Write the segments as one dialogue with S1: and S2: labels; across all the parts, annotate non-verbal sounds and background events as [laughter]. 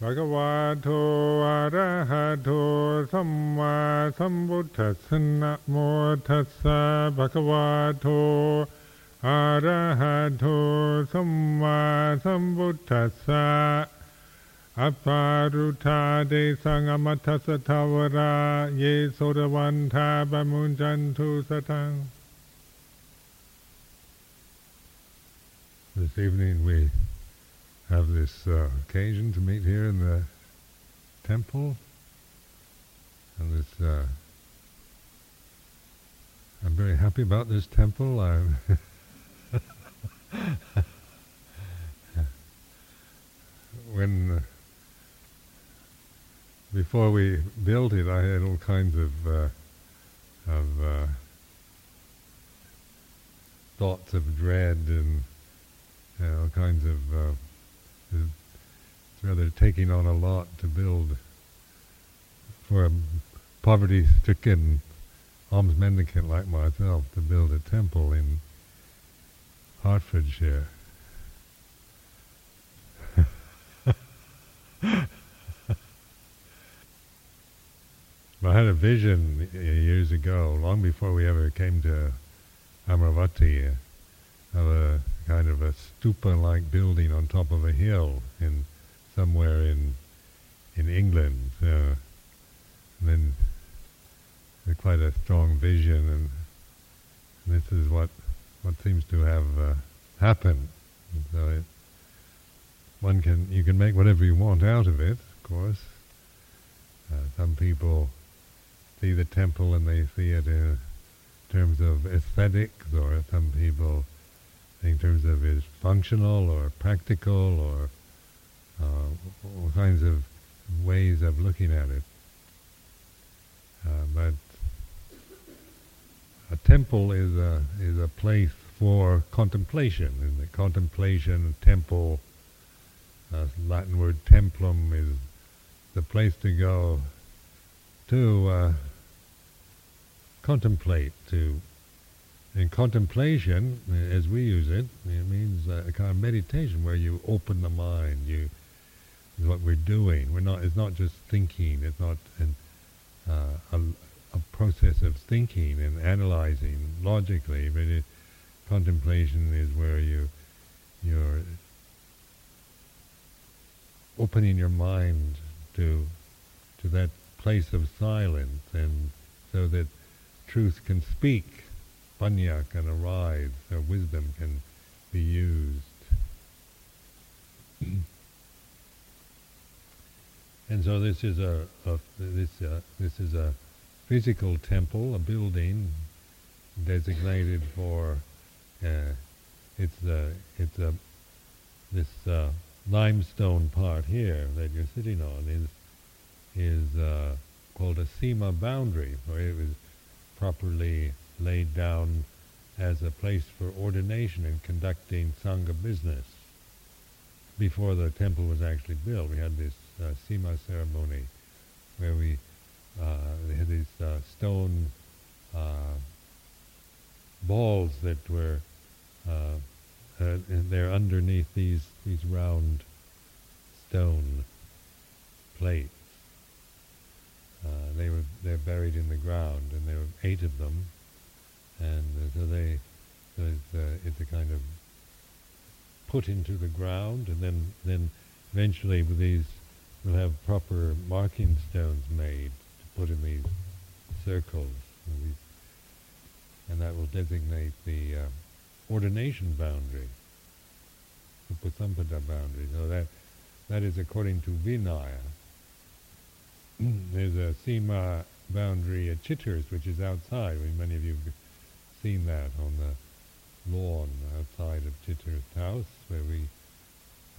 S1: ภะคะวะโตอะระหะโตสัมมาสัมพุทธัสสะนะโมตัสสะภะคะวะโตอะระหะโตสัมมาสัมพุทธัสสะอัปปารุธาเดสังอมัตสทาวรา เยโสรวันทาบมุญจันทุสทัง This evening we have this uh, occasion to meet here in the temple. And this, uh, I'm very happy about this temple. I'm [laughs] when uh, before we built it, I had all kinds of uh, of uh, thoughts of dread and all kinds of it's rather taking on a lot to build for a poverty-stricken alms mendicant like myself to build a temple in Hertfordshire. [laughs] I had a vision years ago, long before we ever came to Amaravati, of a kind of a stupa-like building on top of a hill in somewhere in in England. Uh, and then quite a strong vision, and, and, this is what what seems to have uh, happened. And so it, one can you can make whatever you want out of it, of course. Uh, some people see the temple and they see it in terms of aesthetics, or some people in terms of its functional or practical or uh, all kinds of ways of looking at it. Uh, but a temple is a is a place for contemplation, and the contemplation temple, uh, Latin word templum is the place to go to uh, contemplate, to in contemplation, as we use it, it means a kind of meditation where you open the mind. You is what we're doing. We're not. It's not just thinking. It's not an, uh, a, a, process of thinking and analyzing logically. But it, contemplation is where you you're opening your mind to to that place of silence, and so that truth can speak panya can arise, or wisdom can be used. [clears throat] and so this is a, a this uh, this is a physical temple, a building designated for uh, it's a it's a this uh, limestone part here that you're sitting on is is uh, called a sima boundary, or it was properly laid down as a place for ordination and conducting sangha business. Before the temple was actually built, we had this uh, sima ceremony where we uh, had these uh, stone uh, balls that were uh, uh, they're underneath these these round stone plates. they were they're buried in the ground, and there were eight of them and uh, so they, uh, it's, a kind of put into the ground, and then then eventually with these we'll have proper marking stones made to put in these circles, and, these, and that will designate the uh, ordination boundary, the Upasampada boundary. So that that is according to Vinaya. There's a Sima boundary at Chithurst, which is outside. Mean, many of you seen that on the lawn outside of Chithurst house, where we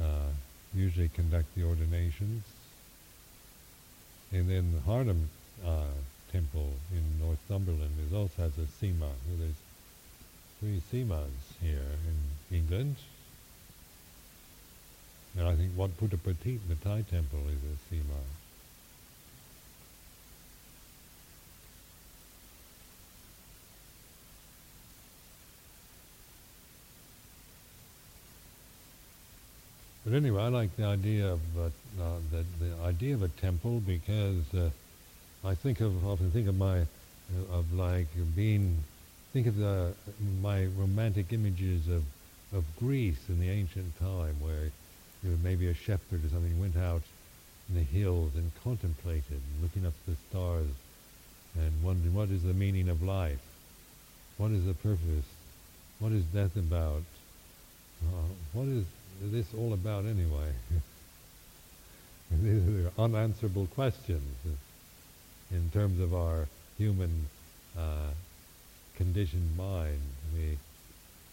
S1: uh, usually conduct the ordinations. And then the Harnham uh, Temple in Northumberland is also has a Sima. So there's three Simas here in England. And I think Wat Buddhapadipa, the Thai temple, is a Sima. But anyway, I like the idea of uh, uh, the, the idea of a temple because uh, I think of often think of my uh, of like being think of the my romantic images of of Greece in the ancient time where you know, maybe a shepherd or something went out in the hills and contemplated, looking up at the stars and wondering what is the meaning of life, what is the purpose, what is death about, uh, what is this all about anyway? [laughs] These are unanswerable questions in terms of our human uh, conditioned mind. We,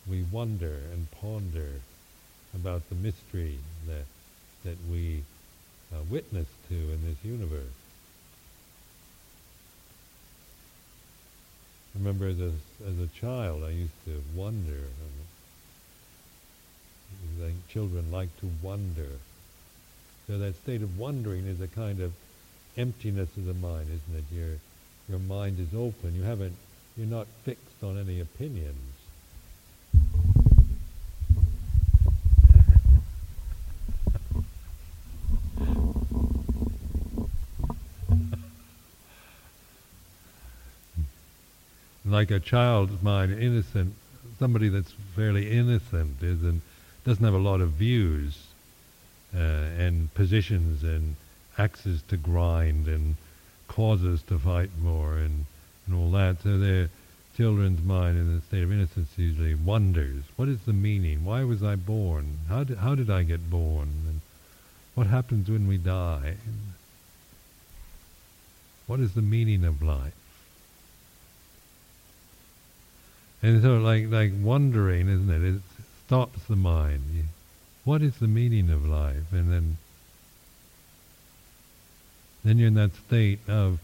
S1: we wonder and ponder about the mystery that, that we uh, witness to in this universe. Remember as a, as a child I used to wonder, Think children like to wonder. So that state of wondering is a kind of emptiness of the mind, isn't it? Your, your mind is open. You haven't, you're not fixed on any opinions. [laughs] like a child's mind, innocent, somebody that's fairly innocent isn't doesn't have a lot of views uh, and positions and axes to grind and causes to fight more and, and all that. So their children's mind in the state of innocence usually wonders, what is the meaning? Why was I born? How did, how did I get born? And what happens when we die? What is the meaning of life? And so like like wondering, isn't it? It stops the mind. What is the meaning of life? And then then you're in that state of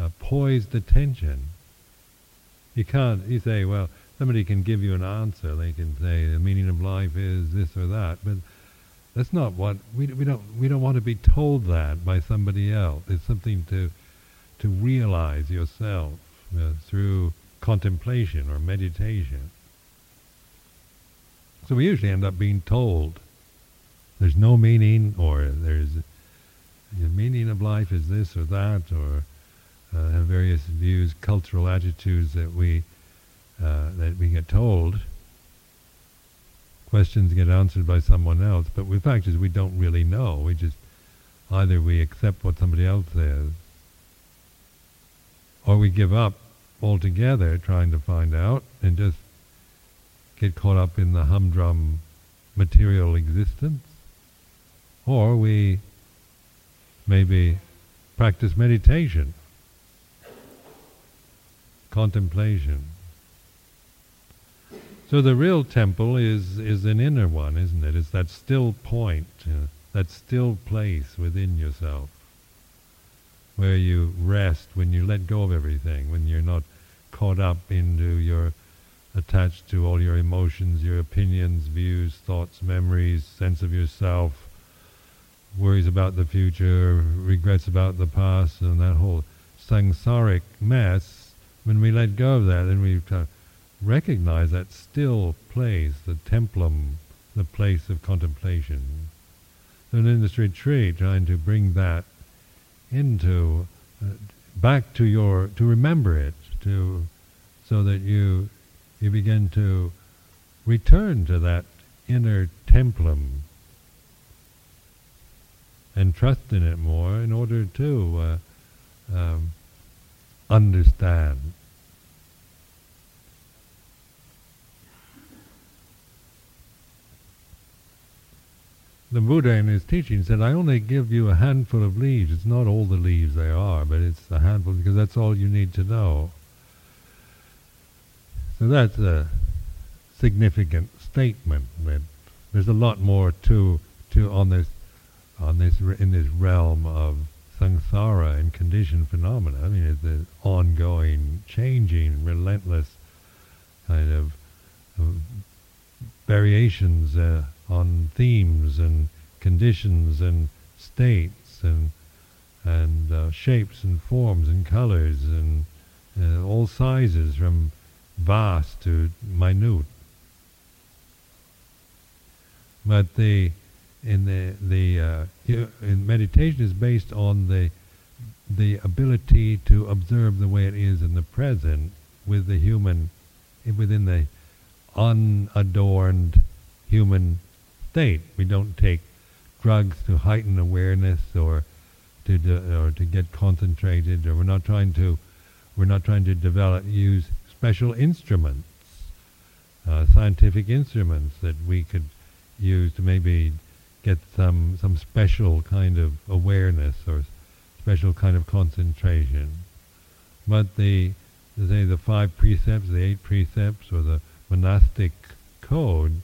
S1: uh, poised attention. You can't, you say, well, somebody can give you an answer. They can say the meaning of life is this or that, but that's not what we we don't we don't want to be told that by somebody else. It's something to to realize yourself uh, through contemplation or meditation. So we usually end up being told there's no meaning, or there's the meaning of life is this or that, or uh, have various views, cultural attitudes that we uh, that we get told. Questions get answered by someone else, but the fact is we don't really know. We just either we accept what somebody else says, or we give up altogether trying to find out and just get caught up in the humdrum material existence, or we maybe practice meditation, contemplation. So the real temple is is an inner one, isn't it? It's that still point, uh, that still place within yourself where you rest when you let go of everything, when you're not caught up into your attached to all your emotions, your opinions, views, thoughts, memories, sense of yourself, worries about the future, regrets about the past, and that whole samsaric mess, when we let go of that, then we kind of recognize that still place, the templum, the place of contemplation. So in this retreat, trying to bring that into uh, back to your to remember it to so that you you begin to return to that inner templum and trust in it more in order to uh, um, understand the Buddha in his teaching said, I only give you a handful of leaves. It's not all the leaves there are, but it's a handful because that's all you need to know. So that's a significant statement. That there's a lot more to to on this on this in this realm of samsara and conditioned phenomena. I mean, it's an ongoing, changing, relentless kind of, variations. Uh, on themes and conditions and states and and uh, shapes and forms and colors and uh, all sizes from vast to minute. But the in the the uh, in meditation is based on the the ability to observe the way it is in the present with the human within the unadorned human state. We don't take drugs to heighten awareness or to de- or to get concentrated, or we're not trying to we're not trying to develop use special instruments, uh, scientific instruments that we could use to maybe get some some special kind of awareness or special kind of concentration. But the say the five precepts, the eight precepts, or the monastic code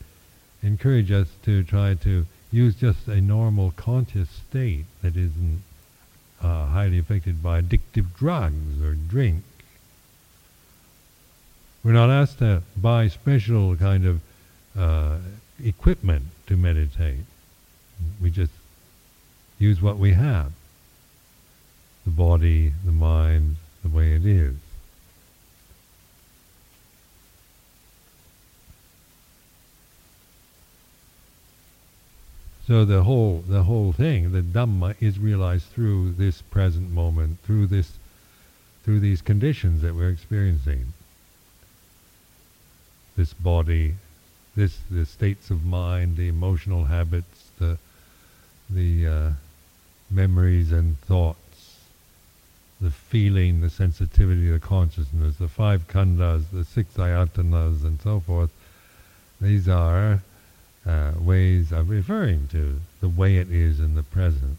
S1: encourage us to try to use just a normal conscious state that isn't uh, highly affected by addictive drugs or drink. We're not asked to buy special kind of uh, equipment to meditate. We just use what we have the body, the mind, the way it is. So the whole the whole thing, the Dhamma, is realized through this present moment, through this, through these conditions that we're experiencing. This body, this the states of mind, the emotional habits, the the uh, memories and thoughts, the feeling, the sensitivity, the consciousness, the five khandhas, the six ayatanas, and so forth. These are uh, ways of referring to the way it is in the present.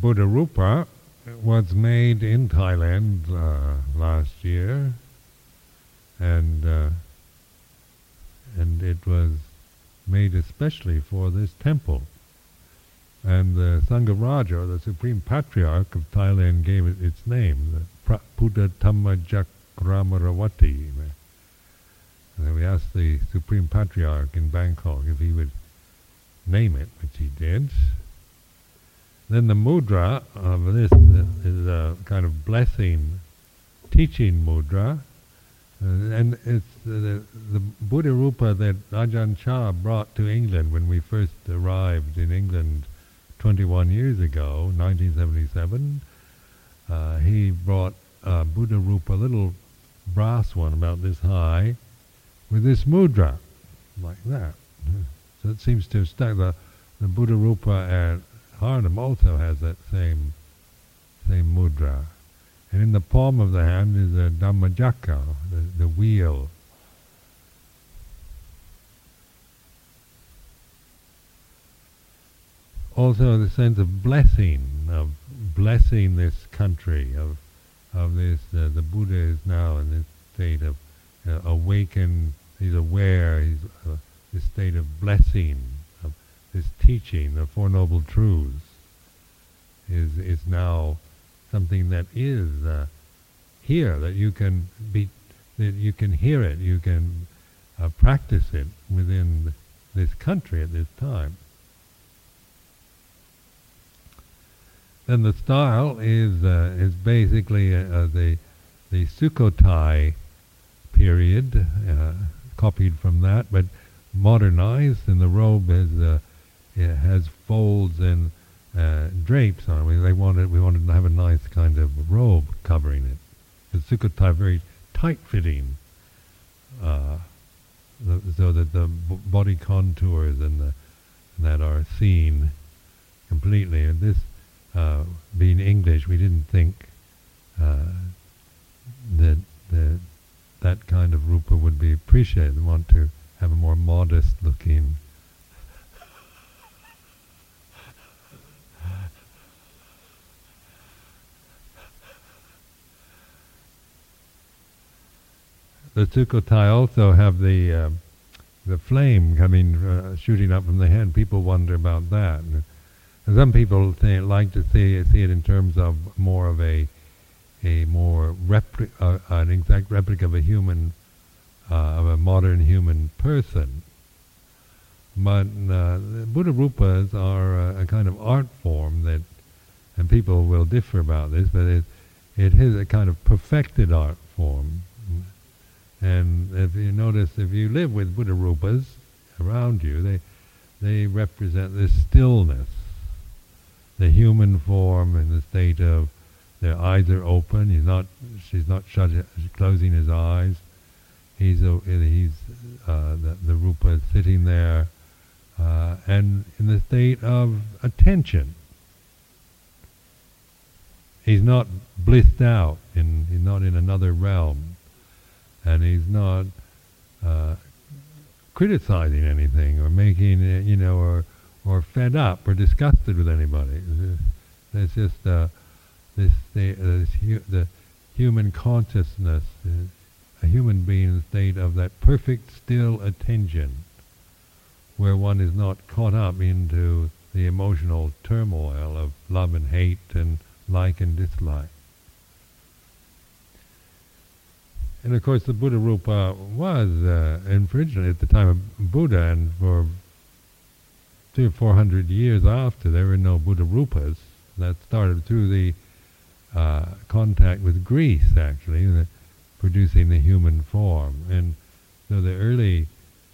S1: Buddha Rupa was made in Thailand uh, last year, and uh, and it was made especially for this temple. And the Sangharaja, the Supreme Patriarch of Thailand, gave it its name, the Buddha Dhamma Jakramaravati. And we asked the Supreme Patriarch in Bangkok if he would name it, which he did. Then the mudra of this is a kind of blessing, teaching mudra, uh, and it's the, the Buddha Rupa that Ajahn Chah brought to England when we first arrived in England 21 years ago, 1977. Uh, he brought a Buddha Rupa, little brass one about this high, with this mudra, like that. So it seems to have stuck. The, the Buddha Rupa at also has that same same mudra. And in the palm of the hand is a Dhammacakka, the, the wheel. Also the sense of blessing, of blessing this country, of of this, uh, the Buddha is now in this state of uh, awakened, he's aware, he's uh, this state of blessing, this teaching, the Four Noble Truths, is, is now something that is uh, here, that you can be, that you can hear it, you can uh, practice it within this country at this time. Then the style is uh, is basically uh, uh, the the Sukhothai period, uh, copied from that, but modernized, and the robe has has folds and uh, drapes on it. They wanted we wanted to have a nice kind of robe covering it. The Sukhothai very tight fitting, uh, so that the b- body contours and the that are seen completely. And this, uh, being English, we didn't think uh, that that that kind of rupa would be appreciated. We want to have a more modest looking the Sukhothai also have the uh, the flame coming uh, shooting up from the head. People wonder about that. And some people think, like to see see it in terms of more of a a more repli- uh, an exact replica of a human uh, of a modern human person. But uh, Buddha Rupas are a, a, kind of art form that, and people will differ about this, but it, it is a kind of perfected art form. And if you notice, if you live with Buddha Rupas around you, they, they represent this stillness, the human form in the state of their eyes are open. He's not. She's not shut, closing his eyes. He's a, he's uh, the, the rupa is sitting there, uh, and in the state of attention. He's not blissed out. In, he's not in another realm, and he's not uh, criticizing anything or making it, you know or or fed up or disgusted with anybody. It's just uh, this, the, uh, this hu the human consciousness, uh, a human being state of that perfect still attention, where one is not caught up into the emotional turmoil of love and hate and like and dislike. And of course, the Buddha Rupa was uh, at the time of Buddha, and for three or four hundred years after, there were no Buddha Rupas. That started through the uh, contact with Greece, actually, the, producing the human form. And so the early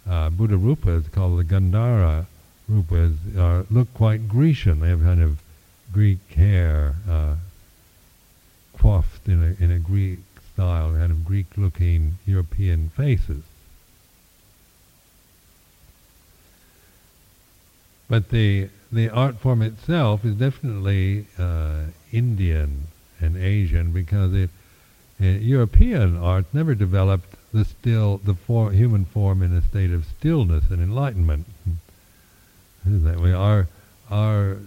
S1: uh, Buddha Rupas, called the Gandhara Rupas, are, look quite Grecian. They have kind of Greek hair, uh, coiffed in a, in a Greek style, kind of Greek-looking European faces. But the the art form itself is definitely uh, Indian and Asian because it, uh, European art never developed the still the human form in a state of stillness and enlightenment. That way, our our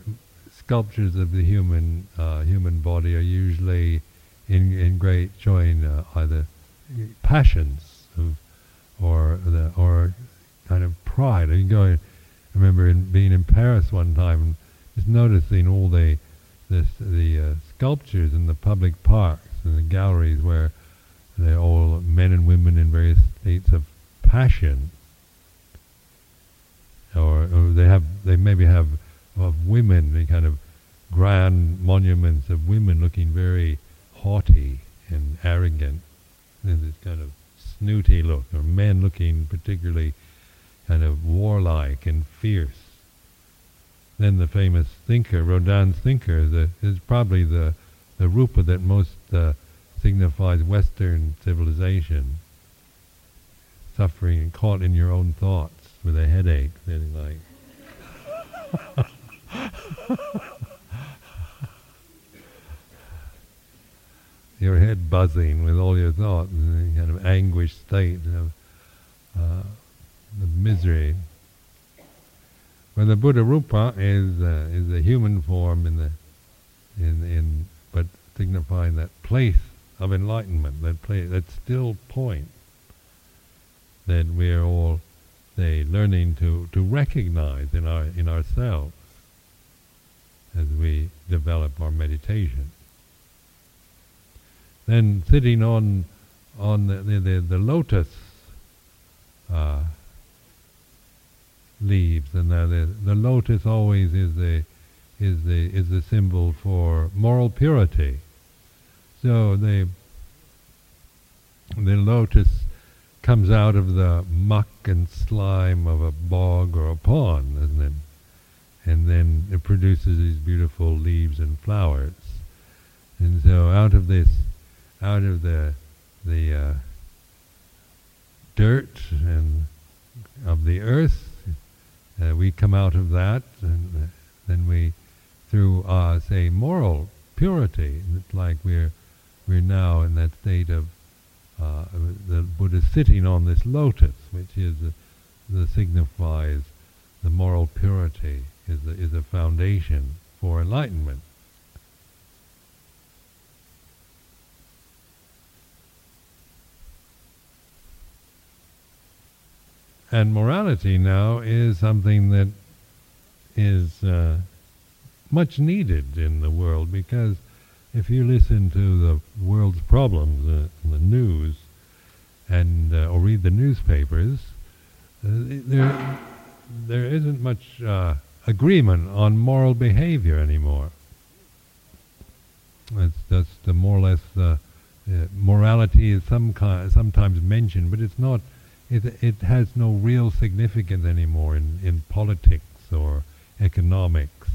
S1: sculptures of the human uh, human body are usually in in great showing uh, either passions of, or the or kind of pride. I go. I remember in being in Paris one time, and just noticing all the this, the uh, sculptures in the public parks and the galleries where they're all men and women in various states of passion, or, or they have they maybe have of women the kind of grand monuments of women looking very haughty and arrogant, and this kind of snooty look, or men looking particularly kind of warlike and fierce then the famous thinker, Rodin's thinker, the, is probably the, the rupa that most uh, signifies Western civilization. Suffering and caught in your own thoughts with a headache, feeling like. [laughs] your head buzzing with all your thoughts, in a kind of anguished state of, uh, misery. Well, the Buddha Rupa is uh, is a human form in the in in but signifying that place of enlightenment, that place, that still point that we are all say learning to, to recognize in our in ourselves as we develop our meditation. Then sitting on on the the, the, the lotus uh, leaves, and the, the, the lotus always is the is the is the symbol for moral purity. So the the lotus comes out of the muck and slime of a bog or a pond, doesn't it? And then it produces these beautiful leaves and flowers. And so out of this, out of the the uh, dirt and of the earth uh, we come out of that, and uh, then we, through uh, say moral purity, it's like we're we're now in that state of uh, the Buddha sitting on this lotus, which is the signifies the moral purity is a, is a foundation for enlightenment. And morality now is something that is uh, much needed in the world because if you listen to the world's problems uh, the news and uh, or read the newspapers, uh, there isn't much uh, agreement on moral behavior anymore. It's just more or less uh, uh, morality is some kind, sometimes mentioned, but it's not. It, it has no real significance anymore in, in politics or economics.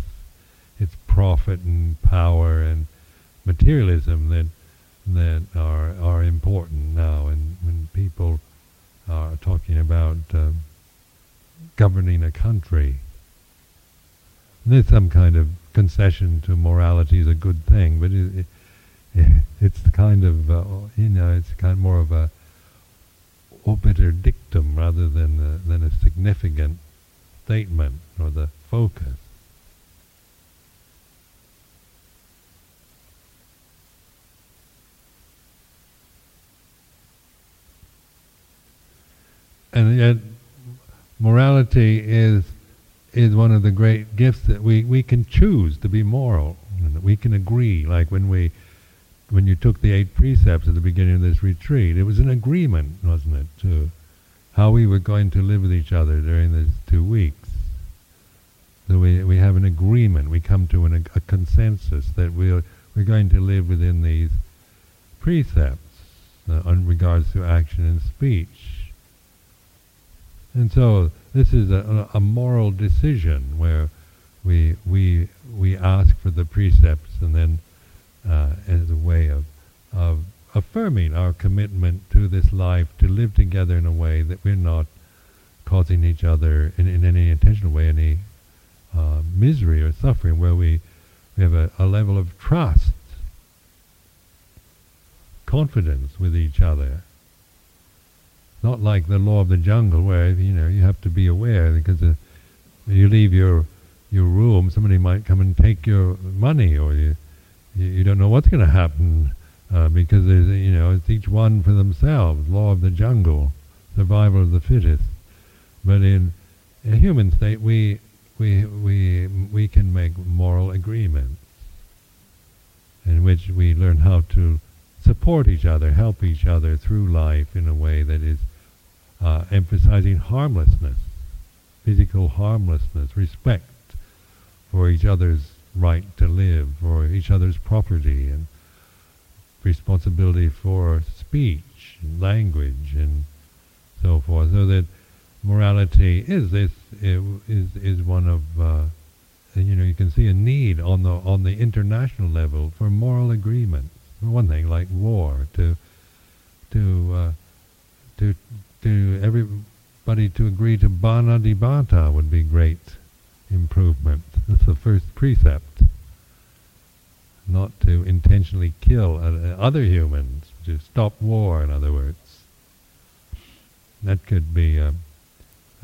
S1: It's profit and power and materialism that that are are important now, and when people are talking about um, governing a country, there's some kind of concession to morality is a good thing, but it, it, [laughs] it's the kind of uh, you know it's kind of more of a obiter dictum rather than a, than a significant statement or the focus. and yet morality is is one of the great gifts that we, we can choose to be moral and that we can agree like when we when you took the eight precepts at the beginning of this retreat it was an agreement wasn't it to how we were going to live with each other during these two weeks? So we we have an agreement. We come to an, a consensus that we're we're going to live within these precepts uh, in regards to action and speech. And so this is a, a moral decision where we we we ask for the precepts and then as a way of of affirming our commitment to this life to live together in a way that we're not causing each other in, in any intentional way any uh, misery or suffering where we we have a, a level of trust confidence with each other. Not like the law of the jungle where you know you have to be aware because uh, you leave your your room, somebody might come and take your money, or you you, you don't know what's going to happen uh, because there's you know it's each one for themselves. Law of the jungle, survival of the fittest. But in a human state, we we we we can make moral agreements in which we learn how to support each other, help each other through life in a way that is uh, emphasizing harmlessness, physical harmlessness, respect for each other's right to live, for each other's property, and responsibility for speech and language and so forth. So that morality is this is is one of uh, you know you can see a need on the on the international level for moral agreement. For one thing, like war, to to uh, to to everybody to agree to panatipata would be great improvement. That's the first precept. Not to intentionally kill other humans, to stop war, in other words. That could be, uh,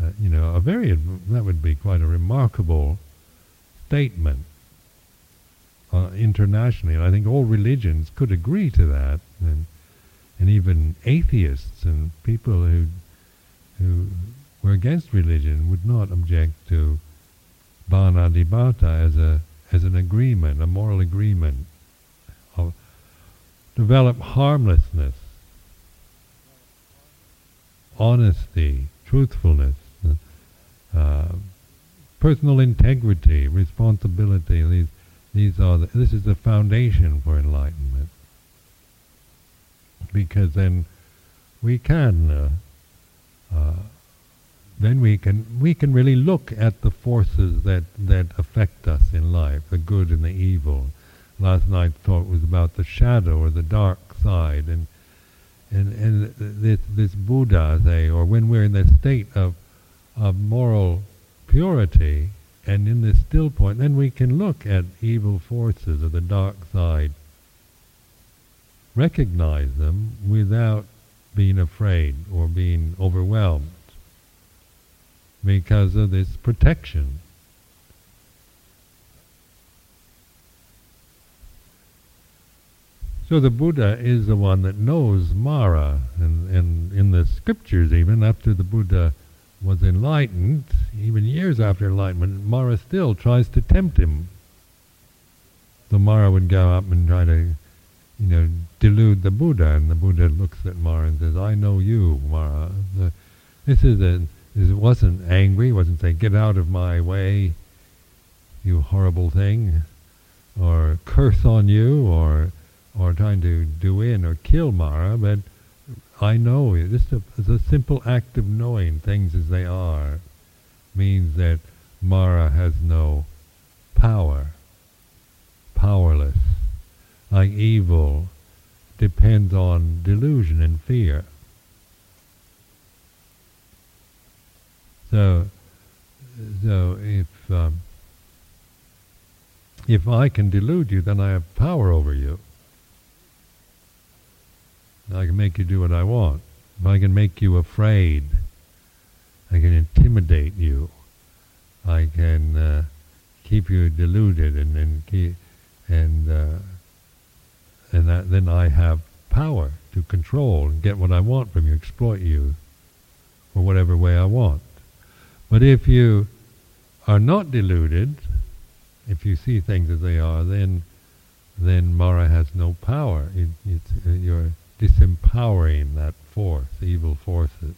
S1: uh, you know, a very, that would be quite a remarkable statement uh, internationally. And I think all religions could agree to that. And and even atheists and people who who were against religion would not object to panatipata as a as an agreement, a moral agreement of develop harmlessness, honesty, truthfulness, uh, personal integrity, responsibility. These these are the, this is the foundation for enlightenment because then we can uh, uh, then we can we can really look at the forces that that affect us in life, the good and the evil. Last night's talk was about the shadow or the dark side, and and and this this Buddha say, or when we're in the state of of moral purity and in this still point, then we can look at evil forces or the dark side recognize them without being afraid or being overwhelmed because of this protection. So the Buddha is the one that knows Mara, and, and in the scriptures even, after the Buddha was enlightened, even years after enlightenment, Mara still tries to tempt him. So Mara would go up and try to you know, delude the Buddha, and the Buddha looks at Mara and says, "I know you, Mara." The, this is it wasn't angry, wasn't saying, get out of my way, you horrible thing, or curse on you, or or trying to do in or kill Mara, but I know it. Just a, a simple act of knowing things as they are means that Mara has no power, powerless. Like evil depends on delusion and fear. So, so if um, if I can delude you, then I have power over you. I can make you do what I want. If I can make you afraid, I can intimidate you. I can uh, keep you deluded and and keep, and uh, and that, then I have power to control and get what I want from you, exploit you for whatever way I want. But if you are not deluded, if you see things as they are, then then Mara has no power. It, uh, you're disempowering that force, evil forces.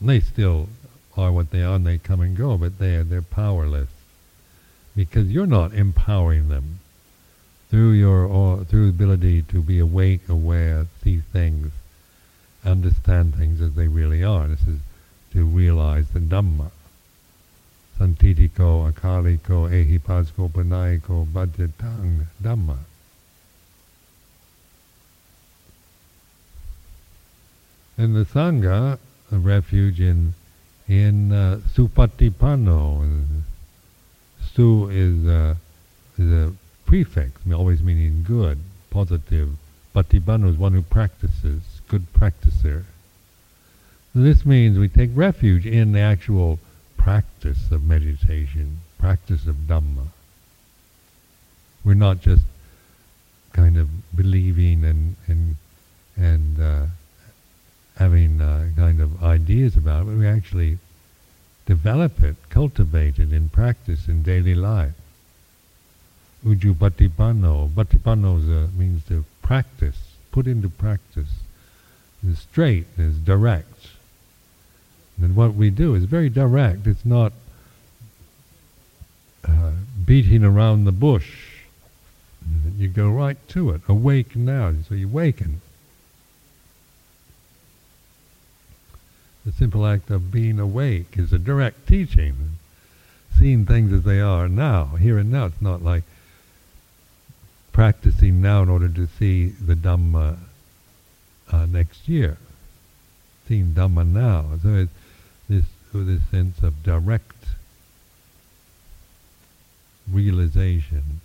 S1: they still are what they are, and they come and go, but they they're powerless because you're not empowering them through your through ability to be awake, aware, see things, understand things as they really are. This is to realize the Dhamma. Sanditthiko, Akaliko, Ehipassiko, Panayiko, Bhajatang, Dhamma. And the Sangha, a refuge in in uh, Supatipanno. Su is, uh, is a prefix, always meaning good, positive. Patipanno is one who practices, good practicer. This means we take refuge in the actual practice of meditation, practice of Dhamma. We're not just kind of believing and and and uh, having uh, kind of ideas about it, but we actually develop it, cultivate it in practice in daily life. Uju Patipanno. Patipanno uh, means to practice, put into practice. It's straight, it's direct. And what we do is very direct. It's not uh, beating around the bush. You go right to it. Awake now. So you awaken. The simple act of being awake is a direct teaching. Seeing things as they are now, here and now. It's not like practicing now in order to see the Dhamma uh, next year. Seeing Dhamma now. So it's this this sense of direct realization.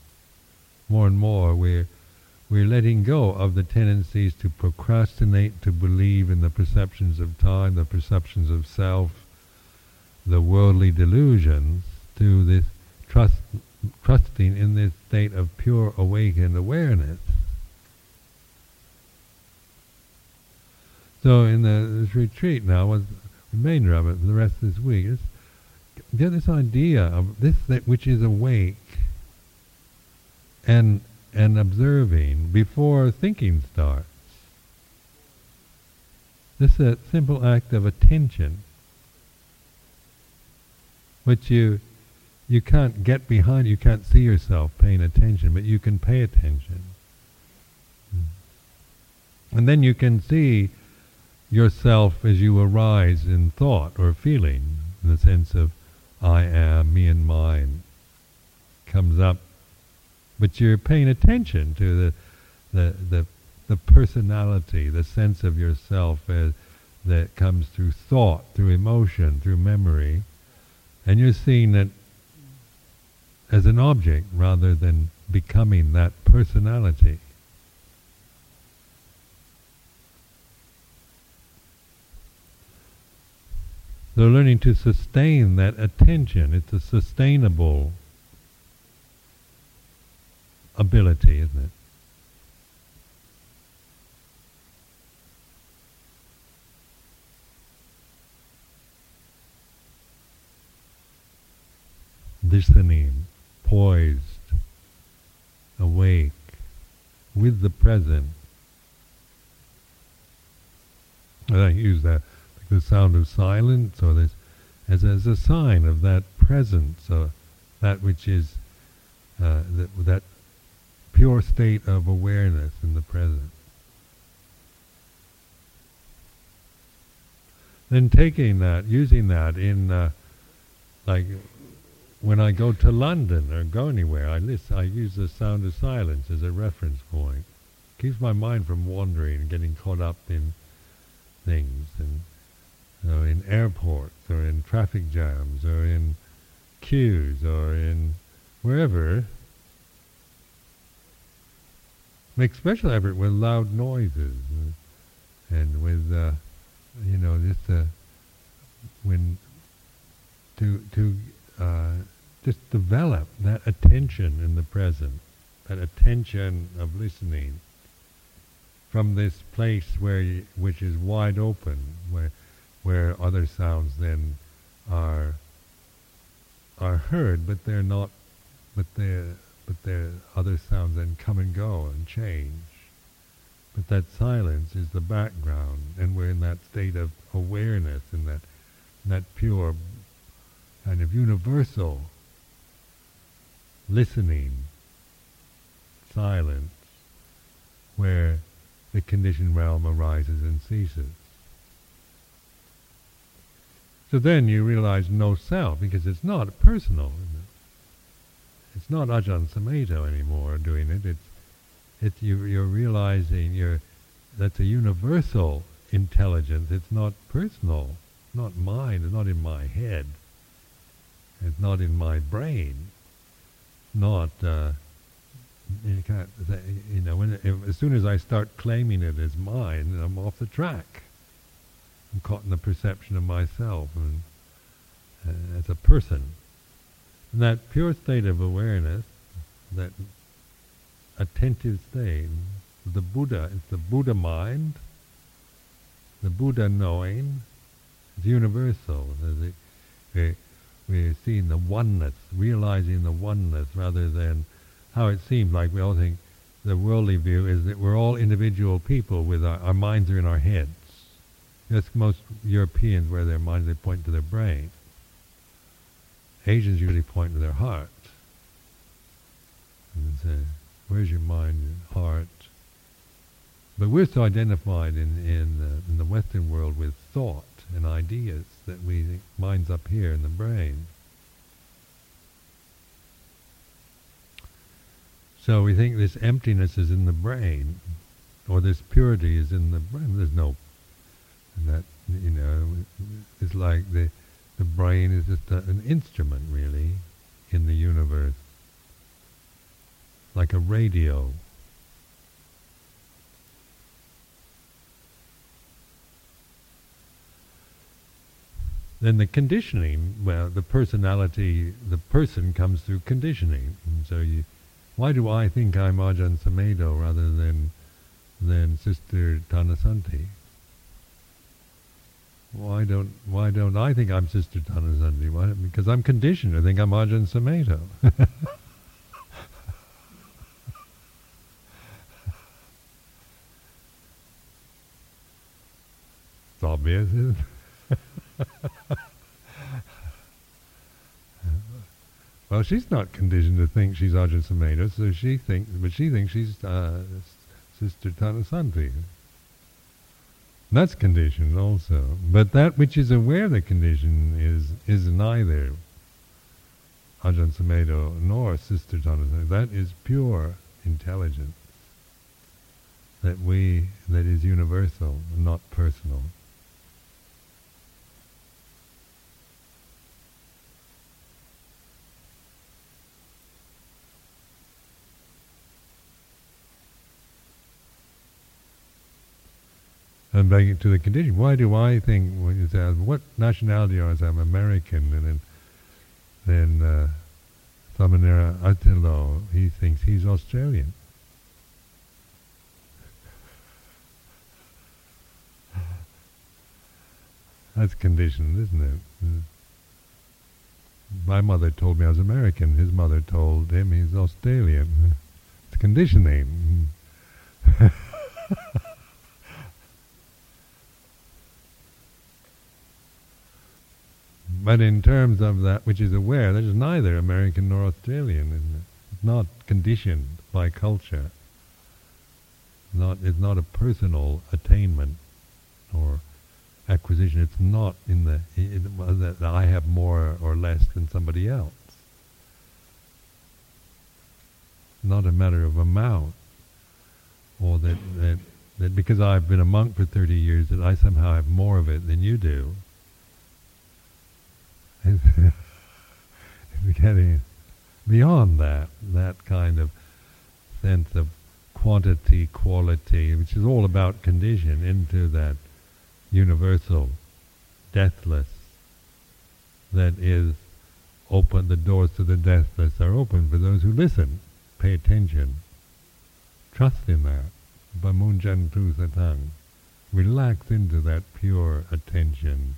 S1: More and more we're we're letting go of the tendencies to procrastinate, to believe in the perceptions of time, the perceptions of self, the worldly delusions, to this trust, trusting in this state of pure awakened awareness. So in the, this retreat now was remainder of it for the rest of this week is get this idea of this that which is awake and and observing before thinking starts. This is a simple act of attention, which you you can't get behind. You can't see yourself paying attention, but you can pay attention, hmm. and then you can see yourself as you arise in thought or feeling, in the sense of I am, me and mine, comes up. But you're paying attention to the, the, the, the personality, the sense of yourself as, that comes through thought, through emotion, through memory, and you're seeing it as an object rather than becoming that personality. They're learning to sustain that attention. It's a sustainable ability, isn't it? Listening, poised, awake, with the present, And I use that like the sound of silence, or this as as a sign of that presence, or that which is uh, that that pure state of awareness in the present. Then taking that, using that in, uh, like, when I go to London or go anywhere, I listen. I use the sound of silence as a reference point. Keeps my mind from wandering and getting caught up in things, and in airports or in traffic jams or in queues or in wherever make special effort with loud noises and, and with uh, you know just uh, when to to uh, just develop that attention in the present, that attention of listening from this place where which is wide open, where where other sounds then are are heard, but they're not, but they're but there other sounds then come and go and change. But that silence is the background, and we're in that state of awareness, in that, in that pure kind of universal listening, silence, where the conditioned realm arises and ceases. So then you realize no self, because it's not personal. It's not Ajahn Sumedho anymore doing it. It's it's you, you're realizing you're that's a universal intelligence. It's not personal, not mine. It's not in my head. It's not in my brain. Not uh, you can't. You know, when it, as soon as I start claiming it as mine, I'm off the track. I'm caught in the perception of myself and uh, as a person. And that pure state of awareness, that attentive state, the Buddha, it's the Buddha mind, the Buddha knowing, it's universal. We're seeing the oneness, realizing the oneness rather than how it seems like we all think the worldly view is that we're all individual people with our, our minds are in our heads. That's most Europeans where their minds, they point to their brain. Asians usually point to their heart and say, "Where's your mind and heart?" But we're so identified in in, in the Western world with thought and ideas that we mind's up here in the brain. So we think this emptiness is in the brain, or this purity is in the brain. There's no, that you know, it's like the the brain is just a, an instrument, really, in the universe, like a radio. Then the conditioning, well, the personality, the person comes through conditioning. And so you, why do I think I'm Ajahn Sumedho rather than, than Sister Thanasanti? Why don't Why don't I think I'm Sister Thanasanti? Why? Because I'm conditioned. I think I'm Ajahn Sumedho. [laughs] it's obvious, isn't it? Well, she's not conditioned to think she's Ajahn Sumedho, so she thinks, but she thinks she's uh, Sister Thanasanti. That's conditioned also. But that which is aware of the condition is is neither Ajahn Sumedho nor Sister Jonathan. That is pure intelligence. That we that is universal, not personal. Back to the condition. Why do I think what nationality are I? I'm American, and then then uh, Samanera Attilo he thinks he's Australian. [laughs] That's conditioned, isn't it? My mother told me I was American. His mother told him he's Australian. It's conditioning. [laughs] but in terms of that which is aware, that is neither American nor Australian. It's not conditioned by culture. Not, it's not a personal attainment or acquisition. It's not in the that I have more or less than somebody else. Not a matter of amount, or that that that because I've been a monk for thirty years that I somehow have more of it than you do. [laughs] getting beyond that, that kind of sense of quantity, quality, which is all about condition, into that universal, deathless, that is open, the doors to the deathless are open for those who listen, pay attention, trust in that. Pamuñcantu saddham. Relax into that pure attention,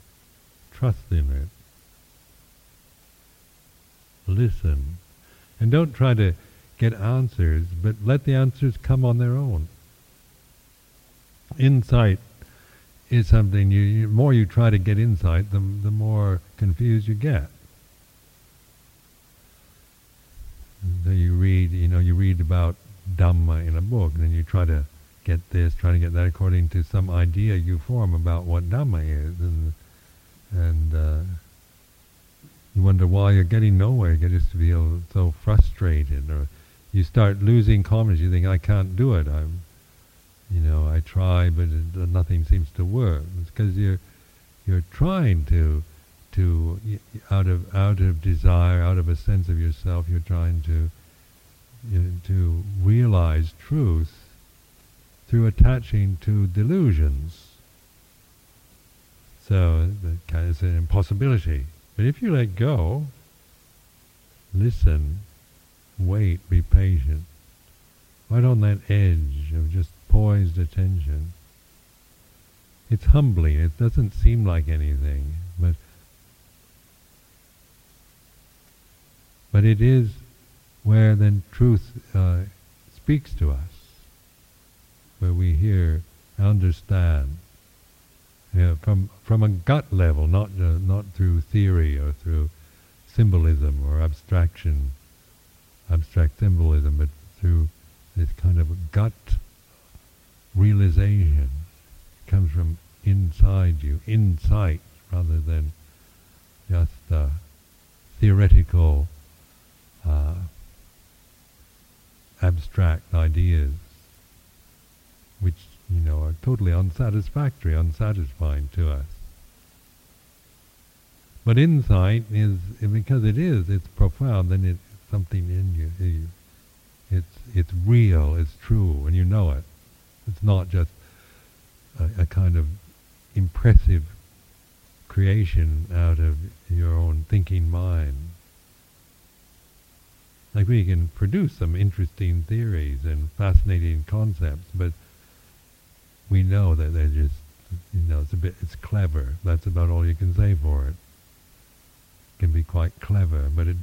S1: trust in it. Listen. And don't try to get answers, but let the answers come on their own. Insight is something you, you more you try to get insight, the the more confused you get. So you read, you know, you read about Dhamma in a book, and then you try to get this, try to get that according to some idea you form about what Dhamma is, and and uh, you wonder why you're getting nowhere. You just feel so frustrated, or you start losing confidence. You think I can't do it. I'm you know, I try, but it, uh, nothing seems to work. It's because you're you're trying to to out of out of desire, out of a sense of yourself, you're trying to you know, to realize truth through attaching to delusions. So that kind of an impossibility. But if you let go, listen, wait, be patient, right on that edge of just poised attention. It's humbling. It doesn't seem like anything, but but it is where then truth uh, speaks to us, where we hear, understand, know, from from a gut level, not uh, not through theory or through symbolism or abstraction, abstract symbolism, but through this kind of gut realization. Comes from inside you, insight rather than just uh, theoretical, uh, abstract ideas, which you know are totally unsatisfactory, unsatisfying to us. But insight is because it is, it's profound. Then it's something in you. Eh, it's it's real. It's true, and you know it. It's not just a, a kind of impressive creation out of your own thinking mind. Like we can produce some interesting theories and fascinating concepts, but we know that they're just, you know, it's a bit, it's clever. That's about all you can say for it. it can be quite clever, but it,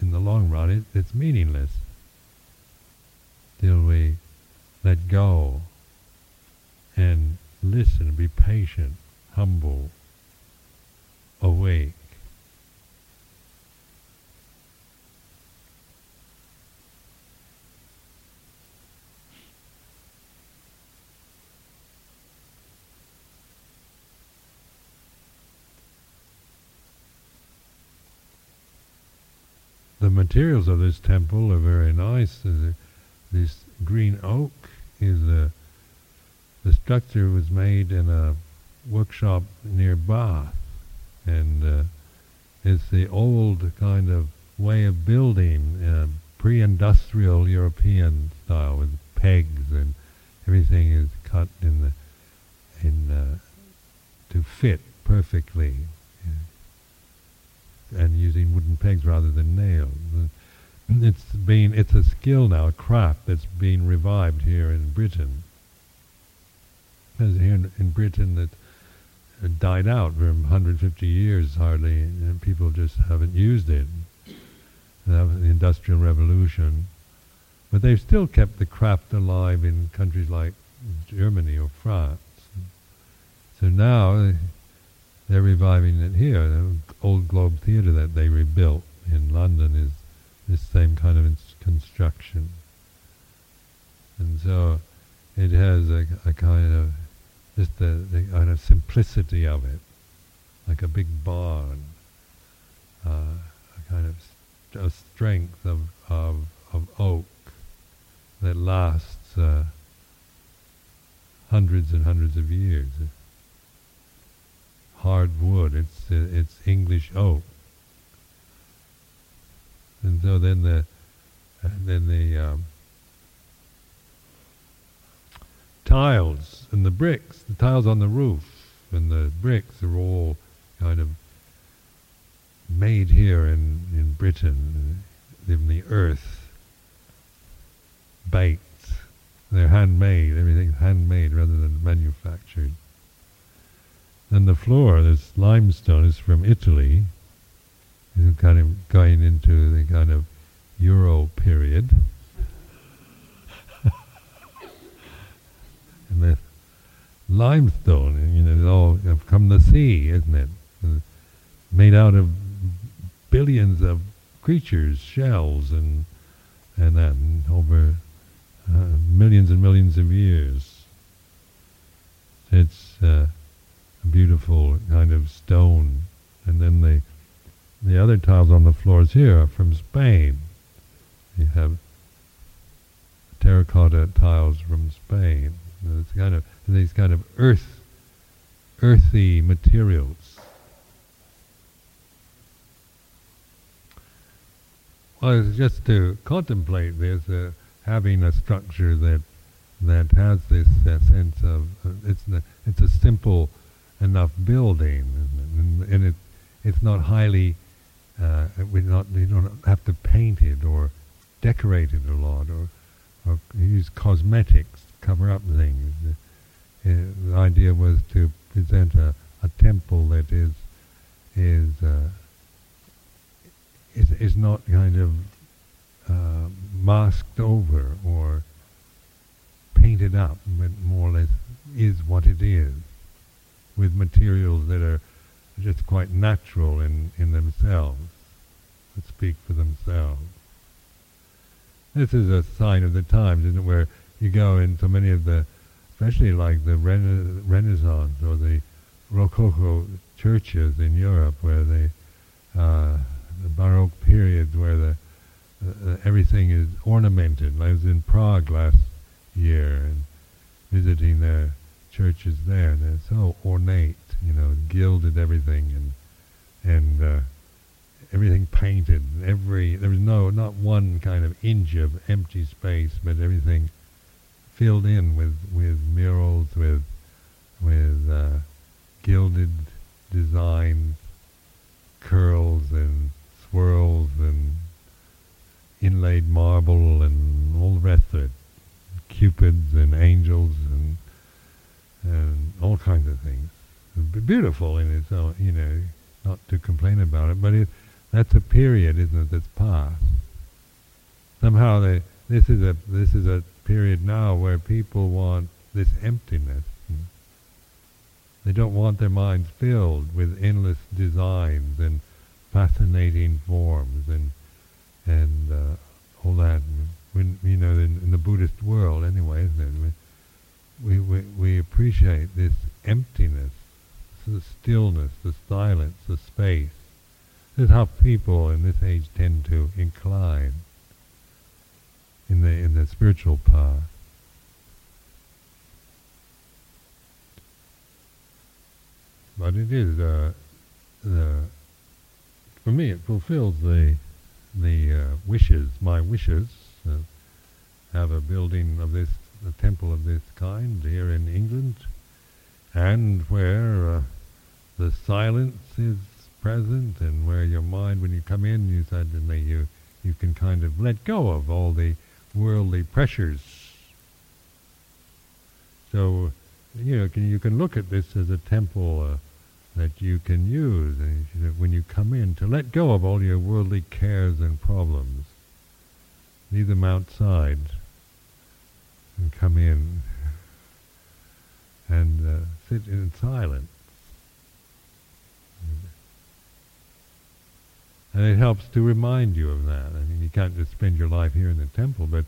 S1: in the long run, it, it's meaningless. Till we let go and listen, be patient, humble, awake. Materials of this temple are very nice. This green oak is a the structure was made in a workshop near Bath, and uh, it's the old kind of way of building, uh, pre-industrial European style with pegs and everything is cut in the in uh, to fit perfectly, and using wooden pegs rather than nails. And it's been it's a skill now, a craft that's being revived here in Britain as here in, in Britain that died out for 150 years hardly, and people just haven't used it. The Industrial Revolution. But they've still kept the craft alive in countries like Germany or France. So now they're reviving it here. The old Globe Theatre that they rebuilt in London is this same kind of construction. And so it has a, a kind of just the, the kind of simplicity of it, like a big barn, uh, a kind of st- a strength of, of, of oak that lasts uh, hundreds and hundreds of years. Hard wood, it's, uh, it's English oak. And so then the, then the um, tiles and the bricks, the tiles on the roof and the bricks are all kind of made here in, in Britain, in the earth, baked. They're handmade, everything's handmade rather than manufactured. And the floor, this limestone, is from Italy. It's kind of going into the kind of Euro period. [laughs] and the limestone, you know, all from the sea, isn't it? Made out of billions of creatures, shells, and and that and over uh, millions and millions of years. It's uh, beautiful kind of stone, and then the the other tiles on the floors here are from Spain. You have terracotta tiles from Spain. It's kind of these kind of earth, earthy materials. Well, it's just to contemplate this, uh, having a structure that that has this uh, sense of uh, it's it's a simple enough building, and, and it it's not highly uh, we not you don't have to paint it or decorate it a lot or or use cosmetics to cover up things. The, uh, the idea was to present a, a temple that is is uh, is, is not kind of uh, masked over or painted up, but more or less is what it is, with materials that are just quite natural in, in themselves, that speak for themselves. This is a sign of the times, isn't it, where you go into many of the, especially like the rena- Renaissance or the Rococo churches in Europe, where they, uh, the Baroque period, where the uh, everything is ornamented. I was in Prague last year and visiting their churches there, and they're so ornate, you know, gilded everything and and uh, everything painted. Every there was no not one kind of inch of empty space, but everything filled in with, with murals, with with uh, gilded designs, curls and swirls and inlaid marble and all the rest of it, cupids and angels and and all kinds of things. Beautiful in its own, you know, not to complain about it, but it, that's a period, isn't it, that's past. Somehow they, this is a this is a period now where people want this emptiness. They don't want their minds filled with endless designs and fascinating forms and and uh, all that. When you know, in, in, the Buddhist world, anyway, isn't it? We we we appreciate this emptiness, the stillness, the silence, the space. This is how people in this age tend to incline in the in the spiritual path. But it is uh, the for me it fulfills the the uh, wishes, my wishes. Uh, have a building of this, a temple of this kind here in England, and where uh, the silence is present, and where your mind, when you come in, you suddenly you you can kind of let go of all the worldly pressures. So, you know, can, you can look at this as a temple uh, that you can use and when you come in to let go of all your worldly cares and problems. Leave them outside and come in and uh, sit in silence. And it helps to remind you of that. I mean, you can't just spend your life here in the temple, but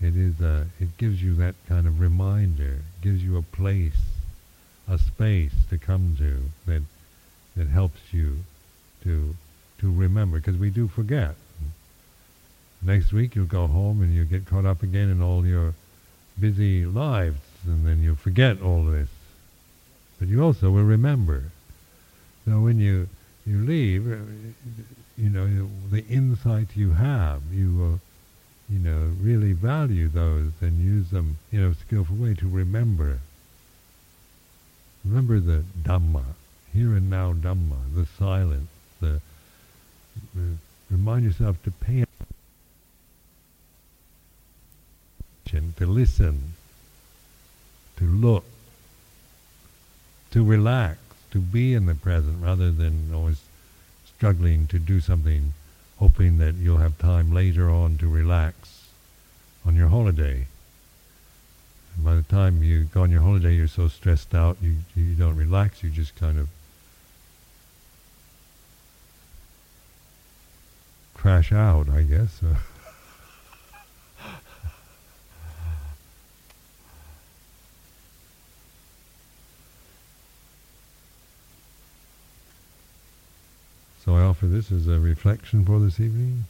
S1: it is uh, it gives you that kind of reminder. It gives you a place, a space to come to that that helps you to to remember because we do forget. Next week you'll go home and you get caught up again in all your busy lives, and then you forget all this. But you also will remember. So when you you leave, uh, you know the insight you have, you will, you know, really value those and use them in a skillful way to remember. Remember the Dhamma, here and now Dhamma, the silence, the uh, remind yourself to pay attention, to listen, to look, to relax, to be in the present rather than always struggling to do something, hoping that you'll have time later on to relax on your holiday. And by the time you go on your holiday, you're so stressed out, you, you don't relax, you just kind of crash out, I guess. [laughs] so I offer this as a reflection for this evening.